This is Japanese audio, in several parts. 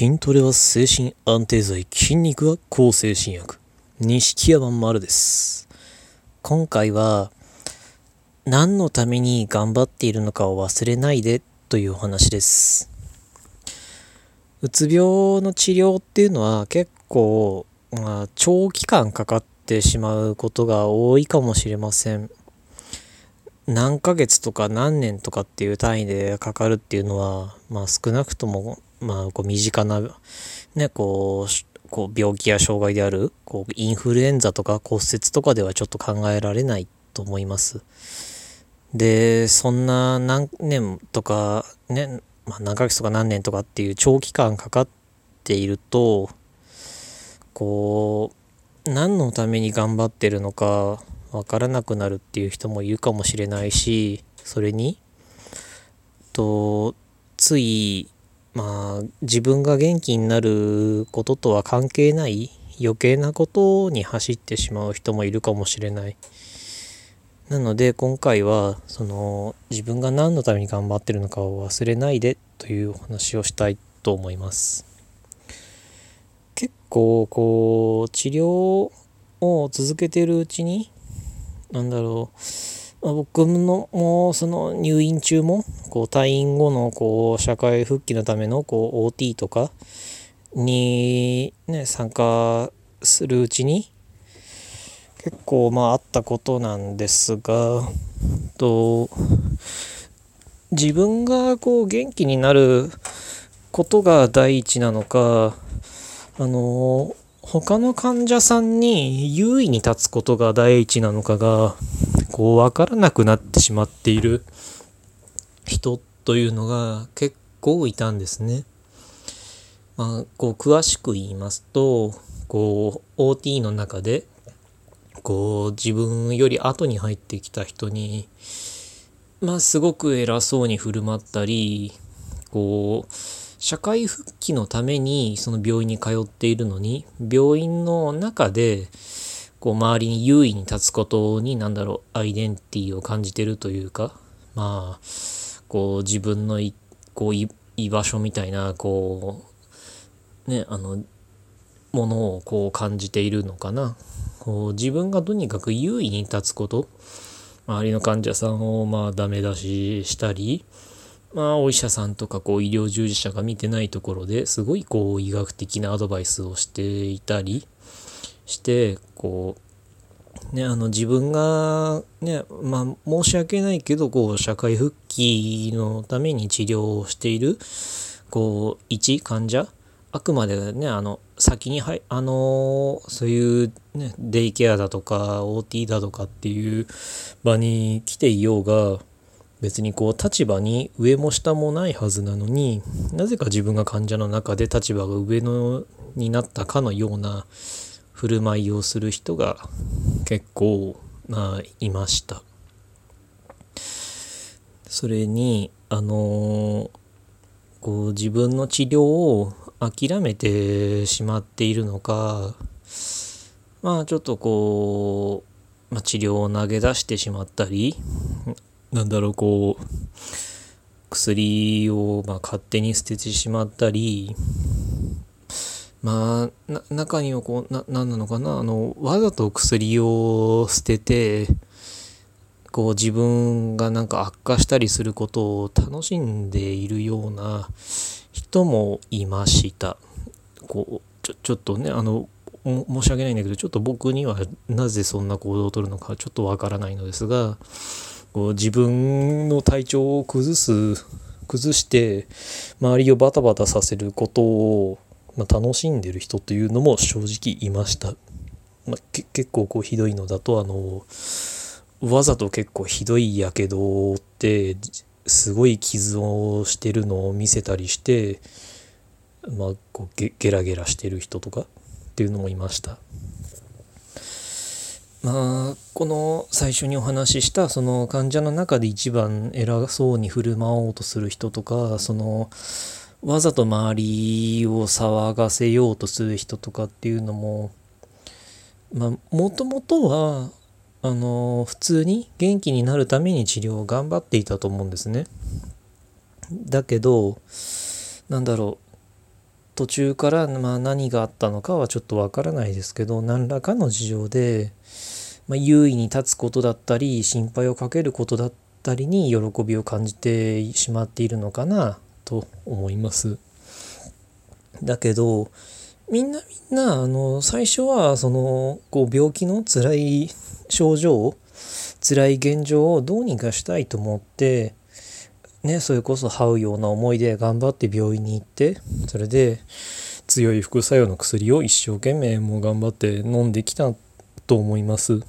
筋トレは精神安定剤、筋肉は抗精神薬。錦山丸です。今回は、何のために頑張っているのかを忘れないでというお話です。うつ病の治療っていうのは結構、まあ、長期間かかってしまうことが多いかもしれません。何ヶ月とか何年とかっていう単位でかかるっていうのは、まあ少なくとも、まあこう身近な、ね、こう、こう病気や障害である、こうインフルエンザとか骨折とかではちょっと考えられないと思います。で、そんな何年とか、ね、まあ何ヶ月とか何年とかっていう長期間かかっていると、こう、何のために頑張ってるのか、わからなくなるっていう人もいるかもしれないしそれにとついまあ自分が元気になることとは関係ない余計なことに走ってしまう人もいるかもしれない。なので今回はその自分が何のために頑張ってるのかを忘れないでというお話をしたいと思います。結構こう治療を続けてるうちになんだろう、僕のもその入院中もこう退院後のこう社会復帰のためのこう OT とかに、ね、参加するうちに結構まああったことなんですがと自分がこう元気になることが第一なのかあの他の患者さんに優位に立つことが第一なのかがこう分からなくなってしまっている人というのが結構いたんですね。まあ、こう詳しく言いますとこう OT の中でこう自分より後に入ってきた人にまあすごく偉そうに振る舞ったりこう社会復帰のためにその病院に通っているのに病院の中でこう周りに優位に立つことに何だろうアイデンティティを感じてるというかまあこう自分のいこう居場所みたいなこうねあのものをこう感じているのかな。こう自分がとにかく優位に立つこと周りの患者さんをまあダメ出ししたりまあ、お医者さんとかこう医療従事者が見てないところですごいこう医学的なアドバイスをしていたりしてこうねあの自分がねまあ申し訳ないけどこう社会復帰のために治療をしているこう一患者あくまでねあの先にはいあのそういうねデイケアだとか OT だとかっていう場に来ていようが別にこう立場に上も下もないはずなのになぜか自分が患者の中で立場が上のになったかのような振る舞いをする人が結構まあいました。それにあのこう自分の治療を諦めてしまっているのかまあちょっとこう、まあ、治療を投げ出してしまったりなんだろうこう薬をま勝手に捨ててしまったりまあな中にはこうな何なのかなあのわざと薬を捨ててこう自分がなんか悪化したりすることを楽しんでいるような人もいました。こうちょちょっとねあの申し訳ないんだけどちょっと僕にはなぜそんな行動をとるのかちょっとわからないのですがこう自分の体調を崩す崩して周りをバタバタさせることを、まあ、楽しんでる人というのも正直いました、まあ、結構こうひどいのだとあのわざと結構ひどいやけどってすごい傷をしてるのを見せたりしてまあこうゲゲラゲラしてる人とかっていうのもいました。まあこの最初にお話ししたその患者の中で一番偉そうに振る舞おうとする人とかそのわざと周りを騒がせようとする人とかっていうのもまあもともとはあの普通に元気になるために治療を頑張っていたと思うんですね。だけどなんだろう途中からまあ何があったのかはちょっとわからないですけど何らかの事情で、まあ、優位に立つことだったり心配をかけることだったりに喜びを感じてしまっているのかなと思います。だけどみんなみんなあの最初はそのこう病気の辛い症状辛い現状をどうにかしたいと思ってねそれこそ這うような思いで頑張って病院に行ってそれで強い副作用の薬を一生懸命もう頑張って飲んできたと思います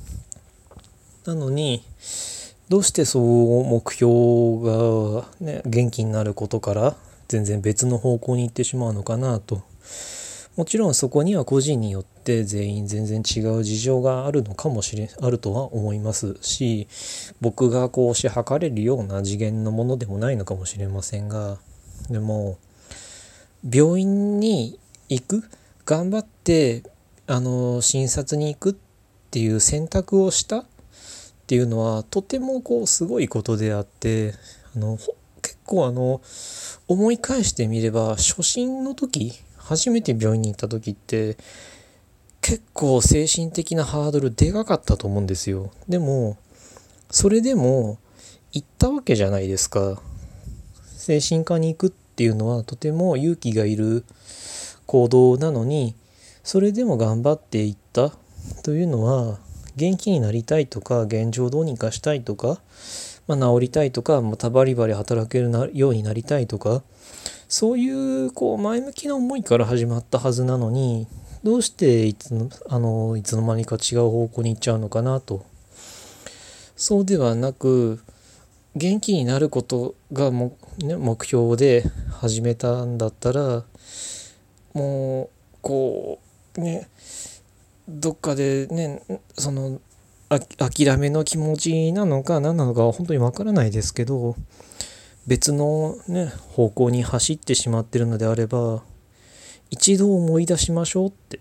なのにどうしてそう目標が、ね、元気になることから全然別の方向に行ってしまうのかなと。もちろんそこには個人によって全員全然違う事情があるのかもしれあるとは思いますし僕がこう推し量れるような次元のものでもないのかもしれませんがでも病院に行く頑張ってあの診察に行くっていう選択をしたっていうのはとてもこうすごいことであってあの結構あの思い返してみれば初診の時初めて病院に行った時って結構精神的なハードルでかかったと思うんですよ。でもそれでも行ったわけじゃないですか。精神科に行くっていうのはとても勇気がいる行動なのにそれでも頑張っていったというのは元気になりたいとか現状どうにかしたいとか、まあ、治りたいとかまたバリバリ働けるようになりたいとかそういうこう前向きな思いから始まったはずなのにどうしていつのあのいつの間にか違う方向に行っちゃうのかなと。そうではなく元気になることがも、ね、目標で始めたんだったらもうこうねどっかでねその諦めの気持ちなのか何なのかは本当にわからないですけど別のね方向に走ってしまってるのであれば一度思い出しましょうって。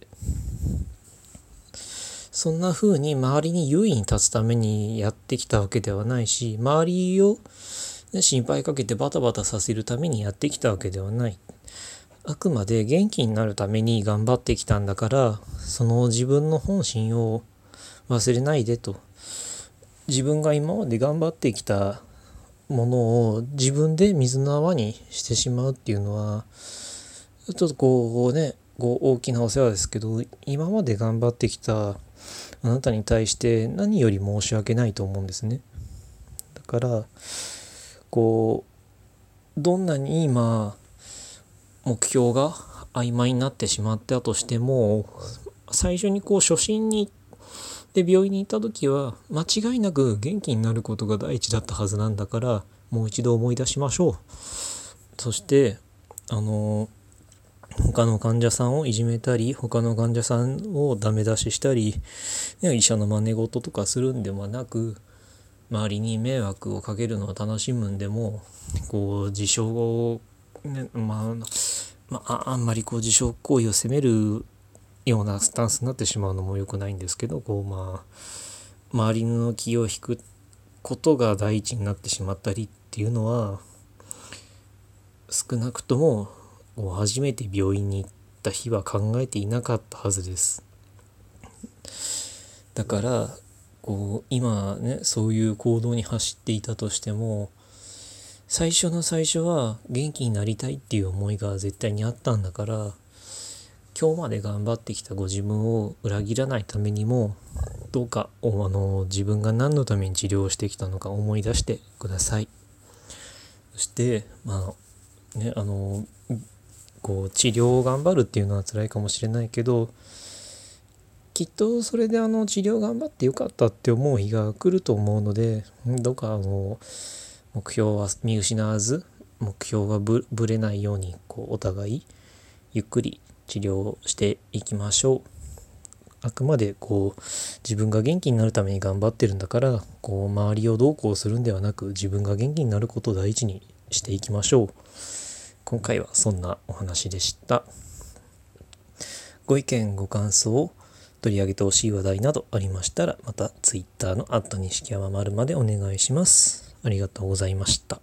そんな風に周りに優位に立つためにやってきたわけではないし周りを、ね、心配かけてバタバタさせるためにやってきたわけではない。あくまで元気になるために頑張ってきたんだからその自分の本心を忘れないでと。自分が今まで頑張ってきたものを自分で水の泡にしてしまうっていうのはちょっとこうねこう大きなお世話ですけど今まで頑張ってきたあなたに対して何より申し訳ないと思うんですね。だからこうどんなに今目標が曖昧になってしまったとしても最初にこう初心にで病院に行った時は間違いなく元気になることが第一だったはずなんだからもう一度思い出しましょう。そしてあの他の患者さんをいじめたり他の患者さんをダメ出ししたり、ね、医者の真似事とかするんではなく周りに迷惑をかけるのを楽しむんでもこう自傷を、ね、まあまあ、あんまりこう自傷行為を責めるようなスタンスになってしまうのも良くないんですけどこうまあ周りの気を引くことが第一になってしまったりっていうのは少なくとも初めて病院に行った日は考えていなかったはずです。だからこう今ねそういう行動に走っていたとしても最初の最初は元気になりたいっていう思いが絶対にあったんだから今日まで頑張ってきたご自分を裏切らないためにもどうかあの自分が何のために治療してきたのか思い出してください。そしてまあねあのこう治療を頑張るっていうのは辛いかもしれないけどきっとそれであの治療頑張ってよかったって思う日が来ると思うのでどうかあの目標は見失わず目標がぶれないようにこうお互いゆっくり治療していきましょう。あくまでこう自分が元気になるために頑張ってるんだからこう周りをどうこうするんではなく自分が元気になることを第一にしていきましょう。今回はそんなお話でした。ご意見ご感想取り上げてほしい話題などありましたらまた Twitter の錦山丸までお願いします。ありがとうございました。